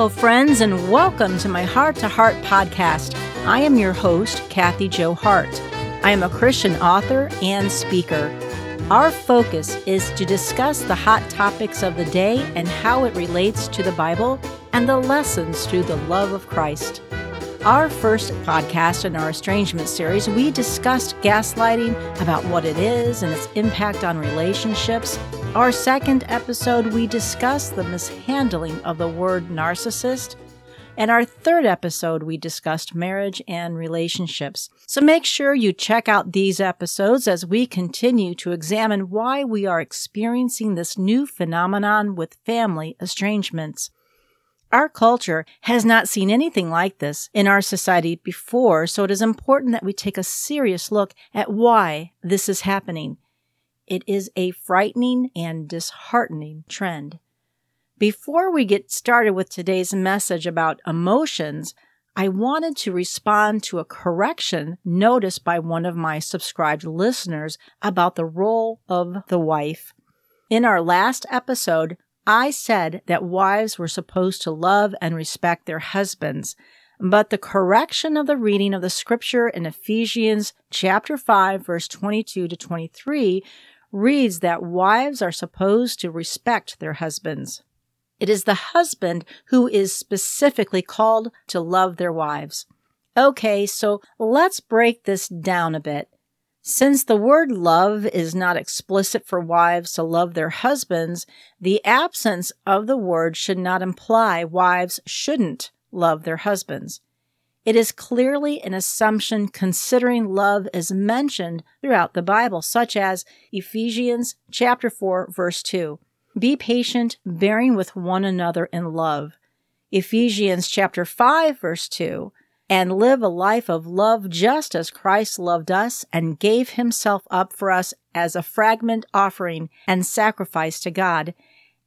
Hello, friends, and welcome to my Heart to Heart podcast. I am your host, Kathy Jo Hart. I am a Christian author and speaker. Our focus is to discuss the hot topics of the day and how it relates to the Bible and the lessons through the love of Christ. Our first podcast in our estrangement series, we discussed gaslighting about what it is and its impact on relationships. Our second episode, we discussed the mishandling of the word narcissist. And our third episode, we discussed marriage and relationships. So make sure you check out these episodes as we continue to examine why we are experiencing this new phenomenon with family estrangements. Our culture has not seen anything like this in our society before, so it is important that we take a serious look at why this is happening. It is a frightening and disheartening trend. Before we get started with today's message about emotions, I wanted to respond to a correction noticed by one of my subscribed listeners about the role of the wife. In our last episode, I said that wives were supposed to love and respect their husbands, but the correction of the reading of the scripture in Ephesians chapter 5 verse 22 to 23 reads that wives are supposed to respect their husbands. It is the husband who is specifically called to love their wives. Okay, so let's break this down a bit. Since the word love is not explicit for wives to love their husbands, the absence of the word should not imply wives shouldn't love their husbands. It is clearly an assumption considering love is mentioned throughout the Bible, such as Ephesians chapter 4 verse 2. Be patient, bearing with one another in love. Ephesians chapter 5 verse 2 and live a life of love just as Christ loved us and gave himself up for us as a fragment offering and sacrifice to God.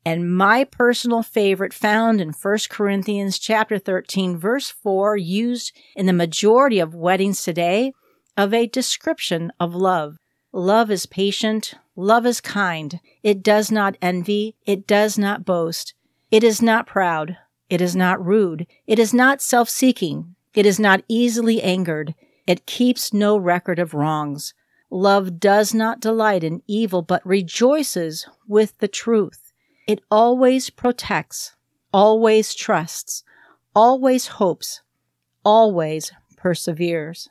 And my personal favorite found in 1 Corinthians chapter 13 verse 4 used in the majority of weddings today of a description of love. Love is patient. Love is kind. It does not envy. It does not boast. It is not proud. It is not rude. It is not self-seeking. It is not easily angered. It keeps no record of wrongs. Love does not delight in evil, but rejoices with the truth. It always protects, always trusts, always hopes, always perseveres.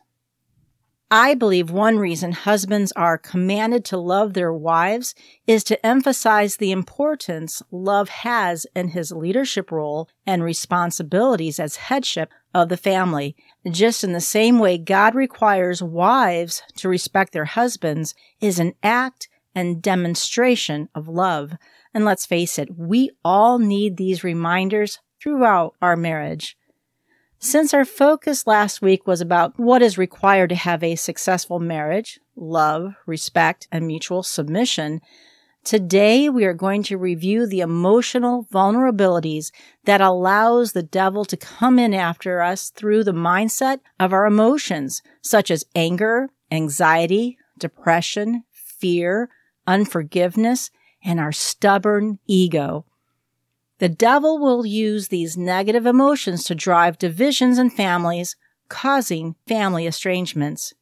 I believe one reason husbands are commanded to love their wives is to emphasize the importance love has in his leadership role and responsibilities as headship of the family. Just in the same way God requires wives to respect their husbands is an act and demonstration of love. And let's face it, we all need these reminders throughout our marriage. Since our focus last week was about what is required to have a successful marriage, love, respect, and mutual submission, today we are going to review the emotional vulnerabilities that allows the devil to come in after us through the mindset of our emotions, such as anger, anxiety, depression, fear, unforgiveness, and our stubborn ego. The devil will use these negative emotions to drive divisions in families, causing family estrangements.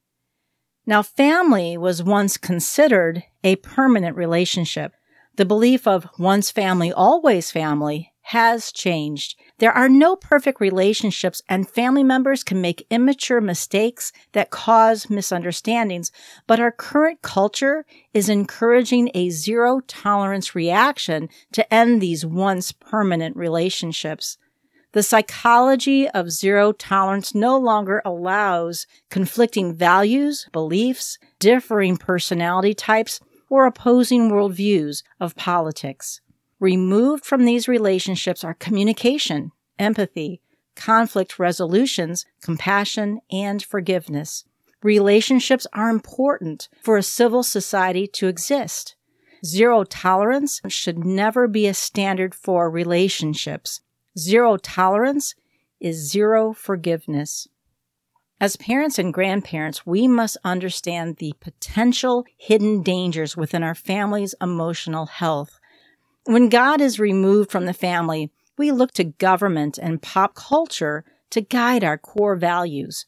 Now, family was once considered a permanent relationship. The belief of once family, always family has changed. There are no perfect relationships and family members can make immature mistakes that cause misunderstandings, but our current culture is encouraging a zero tolerance reaction to end these once permanent relationships. The psychology of zero tolerance no longer allows conflicting values, beliefs, differing personality types, or opposing worldviews of politics. Removed from these relationships are communication, empathy, conflict resolutions, compassion, and forgiveness. Relationships are important for a civil society to exist. Zero tolerance should never be a standard for relationships. Zero tolerance is zero forgiveness. As parents and grandparents, we must understand the potential hidden dangers within our family's emotional health. When God is removed from the family, We look to government and pop culture to guide our core values.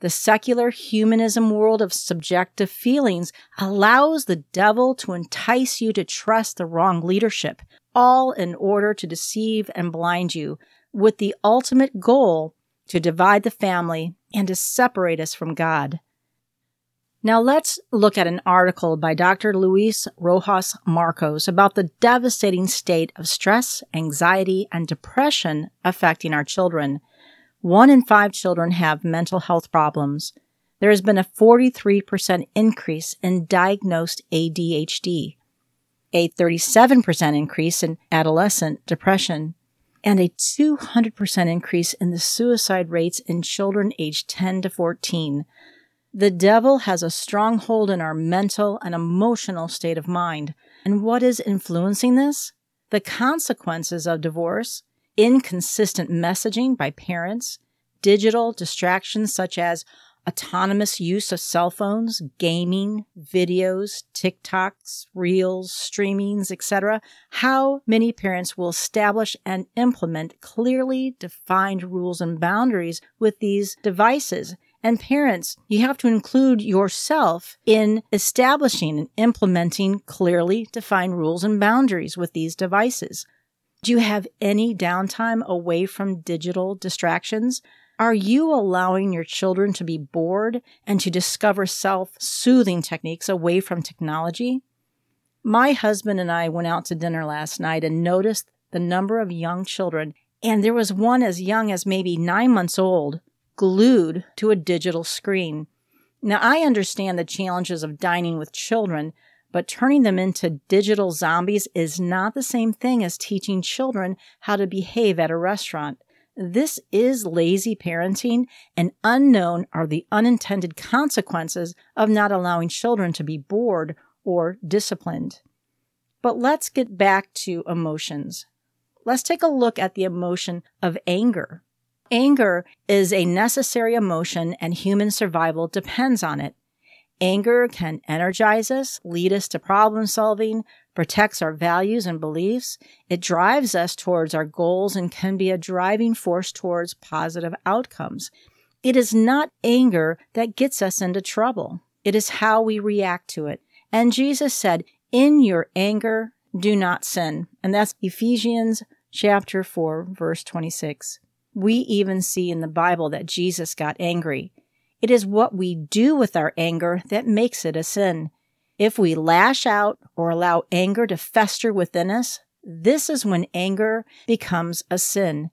The secular humanism world of subjective feelings allows the devil to entice you to trust the wrong leadership, all in order to deceive and blind you, with the ultimate goal to divide the family and to separate us from God. Now let's look at an article by Dr. Luis Rojas Marcos about the devastating state of stress, anxiety, and depression affecting our children. One in five children have mental health problems. There has been a 43% increase in diagnosed ADHD, a 37% increase in adolescent depression, and a 200% increase in the suicide rates in children aged 10 to 14. The devil has a strong hold in our mental and emotional state of mind. And what is influencing this? The consequences of divorce, inconsistent messaging by parents, digital distractions such as autonomous use of cell phones, gaming, videos, TikToks, reels, streamings, etc. How many parents will establish and implement clearly defined rules and boundaries with these devices? And parents, you have to include yourself in establishing and implementing clearly defined rules and boundaries with these devices. Do you have any downtime away from digital distractions? Are you allowing your children to be bored and to discover self soothing techniques away from technology? My husband and I went out to dinner last night and noticed the number of young children, and there was one as young as maybe nine months old, glued to a digital screen. Now, I understand the challenges of dining with children, but turning them into digital zombies is not the same thing as teaching children how to behave at a restaurant. This is lazy parenting, and unknown are the unintended consequences of not allowing children to be bored or disciplined. But let's get back to emotions. Let's take a look at the emotion of anger. Anger is a necessary emotion, and human survival depends on it. Anger can energize us, lead us to problem solving, protects our values and beliefs. It drives us towards our goals and can be a driving force towards positive outcomes. It is not anger that gets us into trouble. It is how we react to it. And Jesus said, in your anger, do not sin. And that's Ephesians chapter 4, verse 26. We even see in the Bible that Jesus got angry. It is what we do with our anger that makes it a sin. If we lash out or allow anger to fester within us, this is when anger becomes a sin.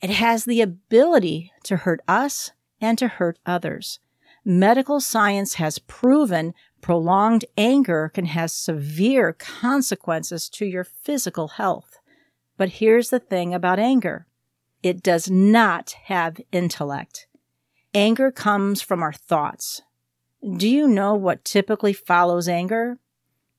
It has the ability to hurt us and to hurt others. Medical science has proven prolonged anger can have severe consequences to your physical health. But here's the thing about anger. It does not have intellect. Anger comes from our thoughts. Do you know what typically follows anger?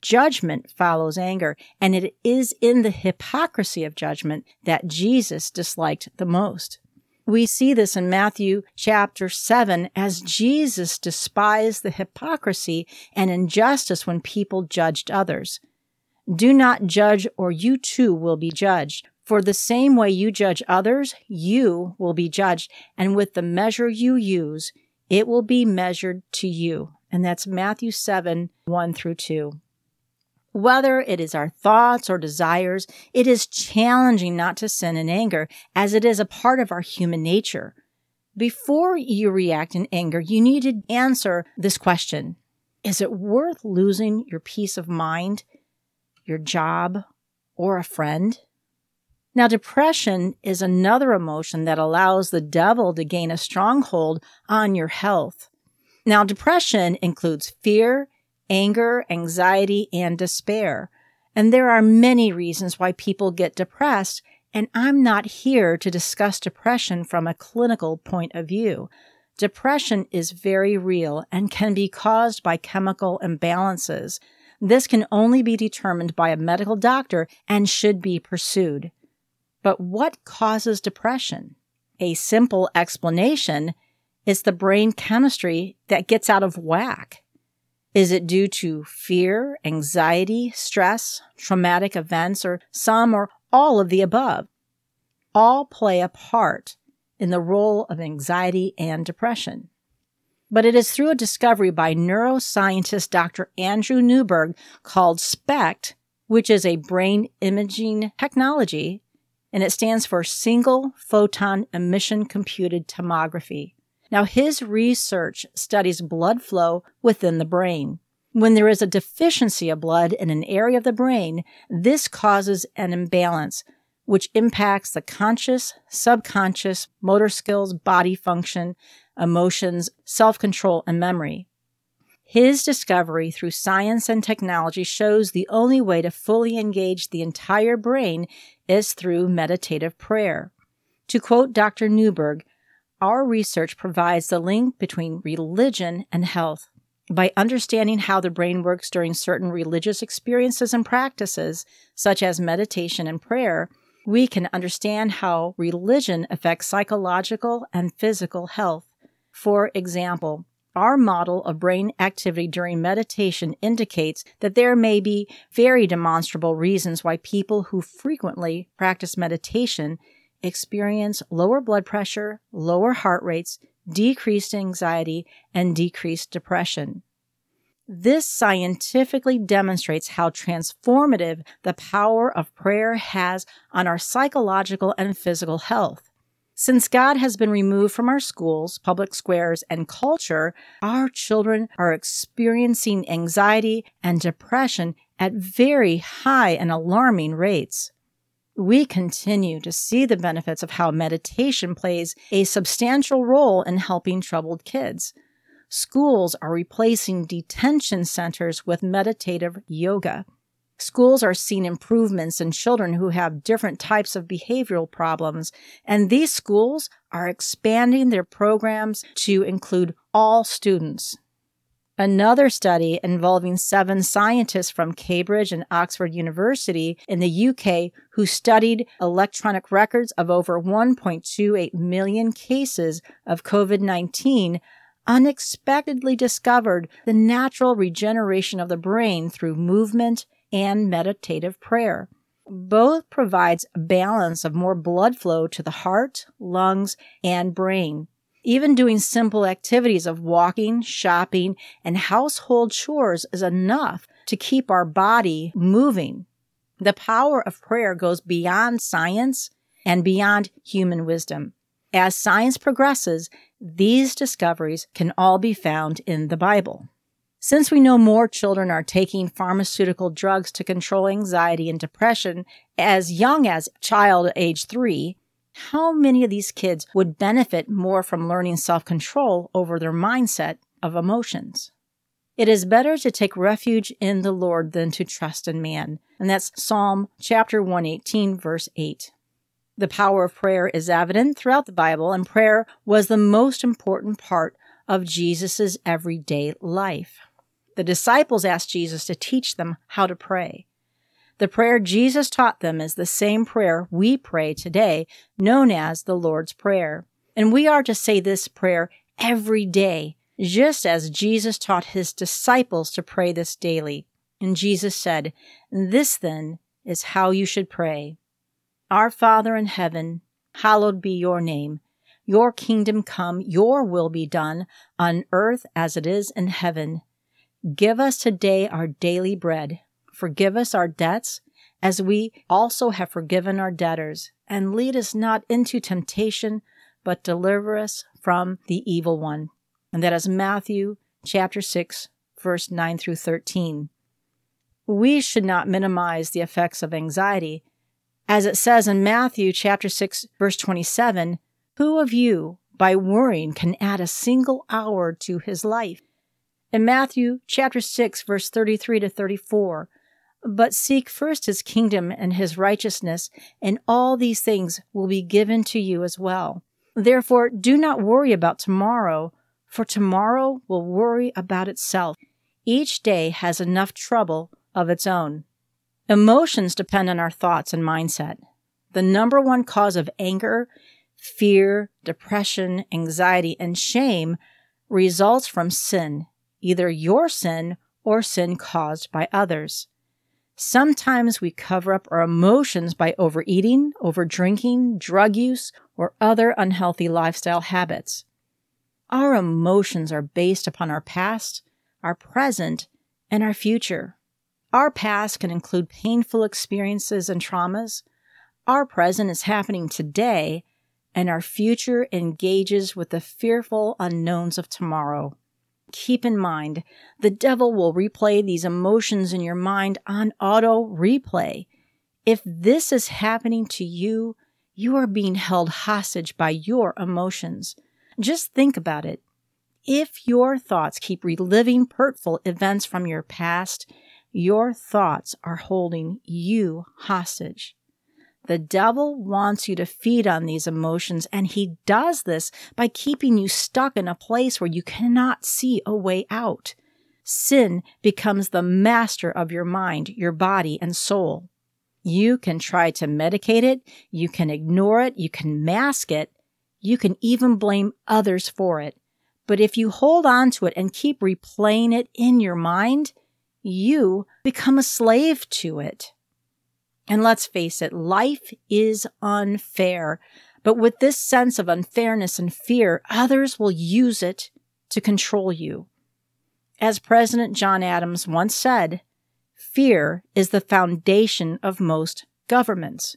Judgment follows anger, and it is in the hypocrisy of judgment that Jesus disliked the most. We see this in Matthew chapter 7 as Jesus despised the hypocrisy and injustice when people judged others. Do not judge, or you too will be judged. For the same way you judge others, you will be judged. And with the measure you use, it will be measured to you. And that's Matthew 7 1 through 2. Whether it is our thoughts or desires, it is challenging not to sin in anger, as it is a part of our human nature. Before you react in anger, you need to answer this question Is it worth losing your peace of mind, your job, or a friend? Now, depression is another emotion that allows the devil to gain a stronghold on your health. Now, depression includes fear, anger, anxiety, and despair. And there are many reasons why people get depressed, and I'm not here to discuss depression from a clinical point of view. Depression is very real and can be caused by chemical imbalances. This can only be determined by a medical doctor and should be pursued. But what causes depression? A simple explanation is the brain chemistry that gets out of whack. Is it due to fear, anxiety, stress, traumatic events, or some or all of the above? all play a part in the role of anxiety and depression. But it is through a discovery by neuroscientist Dr. Andrew Newberg called SPECT, which is a brain imaging technology, and it stands for Single Photon Emission Computed Tomography. Now, his research studies blood flow within the brain. When there is a deficiency of blood in an area of the brain, this causes an imbalance, which impacts the conscious, subconscious, motor skills, body function, emotions, self control, and memory. His discovery through science and technology shows the only way to fully engage the entire brain is through meditative prayer. To quote Dr. Newberg, our research provides the link between religion and health. By understanding how the brain works during certain religious experiences and practices, such as meditation and prayer, we can understand how religion affects psychological and physical health. For example, our model of brain activity during meditation indicates that there may be very demonstrable reasons why people who frequently practice meditation experience lower blood pressure, lower heart rates, decreased anxiety, and decreased depression. This scientifically demonstrates how transformative the power of prayer has on our psychological and physical health. Since God has been removed from our schools, public squares, and culture, our children are experiencing anxiety and depression at very high and alarming rates. We continue to see the benefits of how meditation plays a substantial role in helping troubled kids. Schools are replacing detention centers with meditative yoga. Schools are seeing improvements in children who have different types of behavioral problems, and these schools are expanding their programs to include all students. Another study involving seven scientists from Cambridge and Oxford University in the UK who studied electronic records of over 1.28 million cases of COVID 19 unexpectedly discovered the natural regeneration of the brain through movement and meditative prayer. Both provides a balance of more blood flow to the heart, lungs, and brain. Even doing simple activities of walking, shopping, and household chores is enough to keep our body moving. The power of prayer goes beyond science and beyond human wisdom. As science progresses, these discoveries can all be found in the Bible. Since we know more children are taking pharmaceutical drugs to control anxiety and depression as young as child age three, how many of these kids would benefit more from learning self control over their mindset of emotions? It is better to take refuge in the Lord than to trust in man. And that's Psalm chapter 118, verse 8. The power of prayer is evident throughout the Bible, and prayer was the most important part of Jesus' everyday life. The disciples asked Jesus to teach them how to pray. The prayer Jesus taught them is the same prayer we pray today, known as the Lord's Prayer. And we are to say this prayer every day, just as Jesus taught his disciples to pray this daily. And Jesus said, This then is how you should pray. Our Father in heaven, hallowed be your name. Your kingdom come, your will be done, on earth as it is in heaven. Give us today our daily bread. Forgive us our debts, as we also have forgiven our debtors. And lead us not into temptation, but deliver us from the evil one. And that is Matthew chapter 6, verse 9 through 13. We should not minimize the effects of anxiety. As it says in Matthew chapter 6, verse 27, who of you, by worrying, can add a single hour to his life? In Matthew chapter 6 verse 33 to 34, but seek first his kingdom and his righteousness, and all these things will be given to you as well. Therefore, do not worry about tomorrow, for tomorrow will worry about itself. Each day has enough trouble of its own. Emotions depend on our thoughts and mindset. The number one cause of anger, fear, depression, anxiety, and shame results from sin either your sin or sin caused by others. Sometimes we cover up our emotions by overeating, overdrinking, drug use, or other unhealthy lifestyle habits. Our emotions are based upon our past, our present, and our future. Our past can include painful experiences and traumas. Our present is happening today, and our future engages with the fearful unknowns of tomorrow. Keep in mind, the devil will replay these emotions in your mind on auto replay. If this is happening to you, you are being held hostage by your emotions. Just think about it. If your thoughts keep reliving hurtful events from your past, your thoughts are holding you hostage. The devil wants you to feed on these emotions, and he does this by keeping you stuck in a place where you cannot see a way out. Sin becomes the master of your mind, your body, and soul. You can try to medicate it, you can ignore it, you can mask it, you can even blame others for it. But if you hold on to it and keep replaying it in your mind, you become a slave to it. And let's face it, life is unfair. But with this sense of unfairness and fear, others will use it to control you. As President John Adams once said, fear is the foundation of most governments.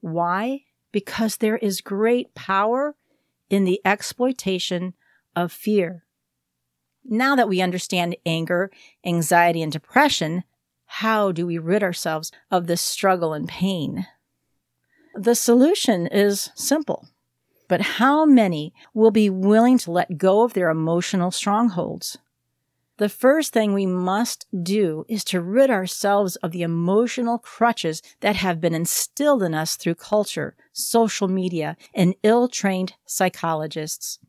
Why? Because there is great power in the exploitation of fear. Now that we understand anger, anxiety, and depression, how do we rid ourselves of this struggle and pain? The solution is simple. But how many will be willing to let go of their emotional strongholds? The first thing we must do is to rid ourselves of the emotional crutches that have been instilled in us through culture, social media, and ill trained psychologists.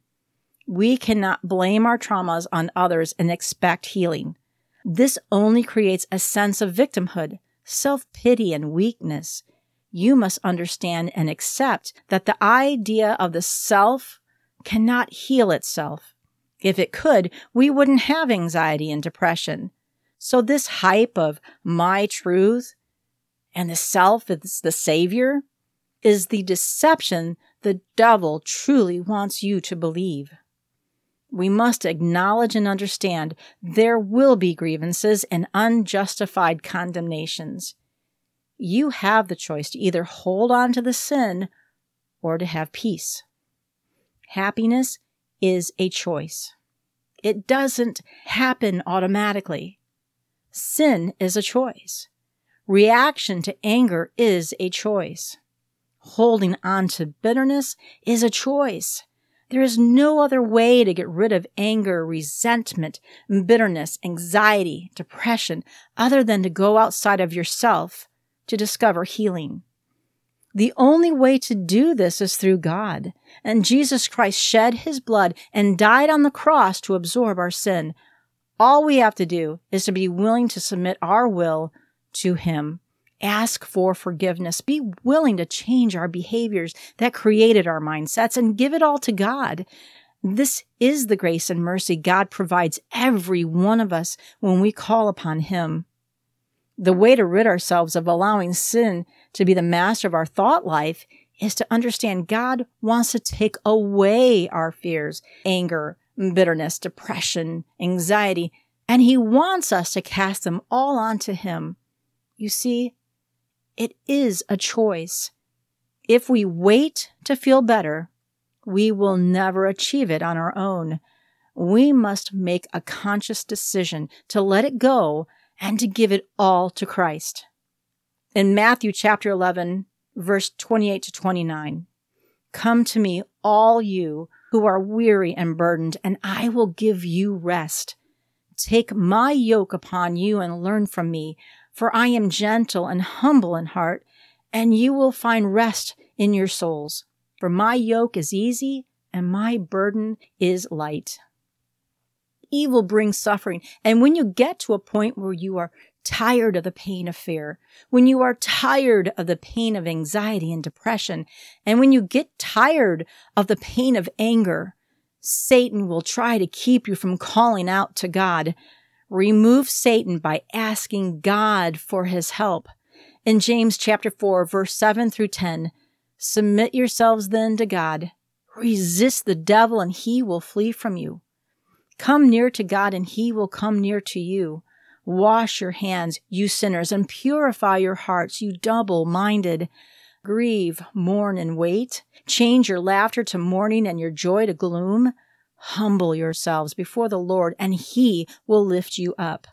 We cannot blame our traumas on others and expect healing. This only creates a sense of victimhood, self pity, and weakness. You must understand and accept that the idea of the self cannot heal itself. If it could, we wouldn't have anxiety and depression. So, this hype of my truth and the self is the savior is the deception the devil truly wants you to believe we must acknowledge and understand there will be grievances and unjustified condemnations. You have the choice to either hold on to the sin or to have peace. Happiness is a choice. It doesn't happen automatically. Sin is a choice. Reaction to anger is a choice. Holding on to bitterness is a choice. There is no other way to get rid of anger, resentment, bitterness, anxiety, depression, other than to go outside of yourself to discover healing. The only way to do this is through God. And Jesus Christ shed his blood and died on the cross to absorb our sin. All we have to do is to be willing to submit our will to him ask for forgiveness, be willing to change our behaviors that created our mindsets and give it all to God. This is the grace and mercy God provides every one of us when we call upon Him. The way to rid ourselves of allowing sin to be the master of our thought life is to understand God wants to take away our fears, anger, bitterness, depression, anxiety, and He wants us to cast them all onto Him. You see, it is a choice. If we wait to feel better, we will never achieve it on our own. We must make a conscious decision to let it go and to give it all to Christ. In Matthew chapter 11, verse 28 to 29, Come to me, all you who are weary and burdened, and I will give you rest. Take my yoke upon you and learn from me, for I am gentle and humble in heart, and you will find rest in your souls. For my yoke is easy and my burden is light. Evil brings suffering. And when you get to a point where you are tired of the pain of fear, when you are tired of the pain of anxiety and depression, and when you get tired of the pain of anger, Satan will try to keep you from calling out to God Remove Satan by asking God for his help. In James chapter 4, verse 7 through 10, submit yourselves then to God. Resist the devil and he will flee from you. Come near to God and he will come near to you. Wash your hands, you sinners, and purify your hearts, you double minded. Grieve, mourn, and wait. Change your laughter to mourning and your joy to gloom. Humble yourselves before the Lord, and he will lift you up.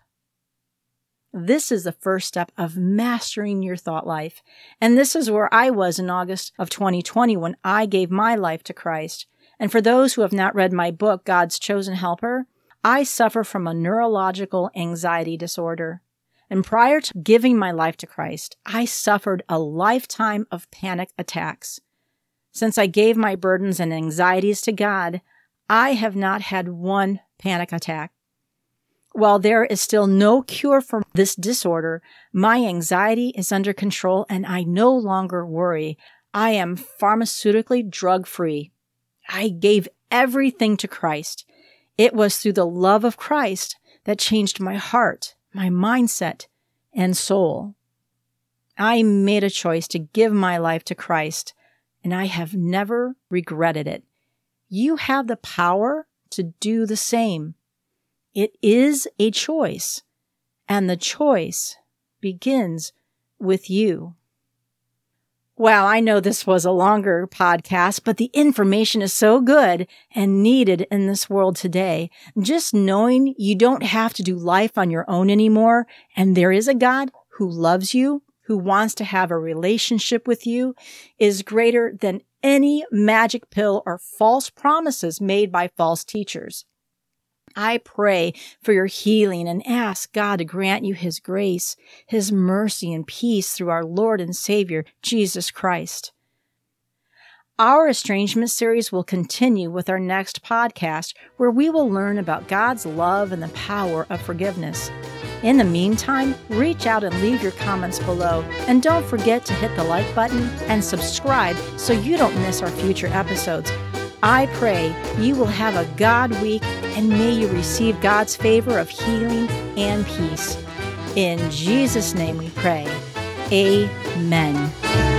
This is the first step of mastering your thought life. And this is where I was in August of 2020 when I gave my life to Christ. And for those who have not read my book, God's Chosen Helper, I suffer from a neurological anxiety disorder. And prior to giving my life to Christ, I suffered a lifetime of panic attacks. Since I gave my burdens and anxieties to God, I have not had one panic attack. While there is still no cure for this disorder, my anxiety is under control and I no longer worry. I am pharmaceutically drug free. I gave everything to Christ. It was through the love of Christ that changed my heart, my mindset, and soul. I made a choice to give my life to Christ, and I have never regretted it. You have the power to do the same. It is a choice, and the choice begins with you. Well, I know this was a longer podcast, but the information is so good and needed in this world today. Just knowing you don't have to do life on your own anymore, and there is a God who loves you, who wants to have a relationship with you, is greater than any magic pill or false promises made by false teachers. I pray for your healing and ask God to grant you His grace, His mercy, and peace through our Lord and Savior, Jesus Christ. Our estrangement series will continue with our next podcast, where we will learn about God's love and the power of forgiveness. In the meantime, reach out and leave your comments below. And don't forget to hit the like button and subscribe so you don't miss our future episodes. I pray you will have a God week and may you receive God's favor of healing and peace. In Jesus' name we pray. Amen.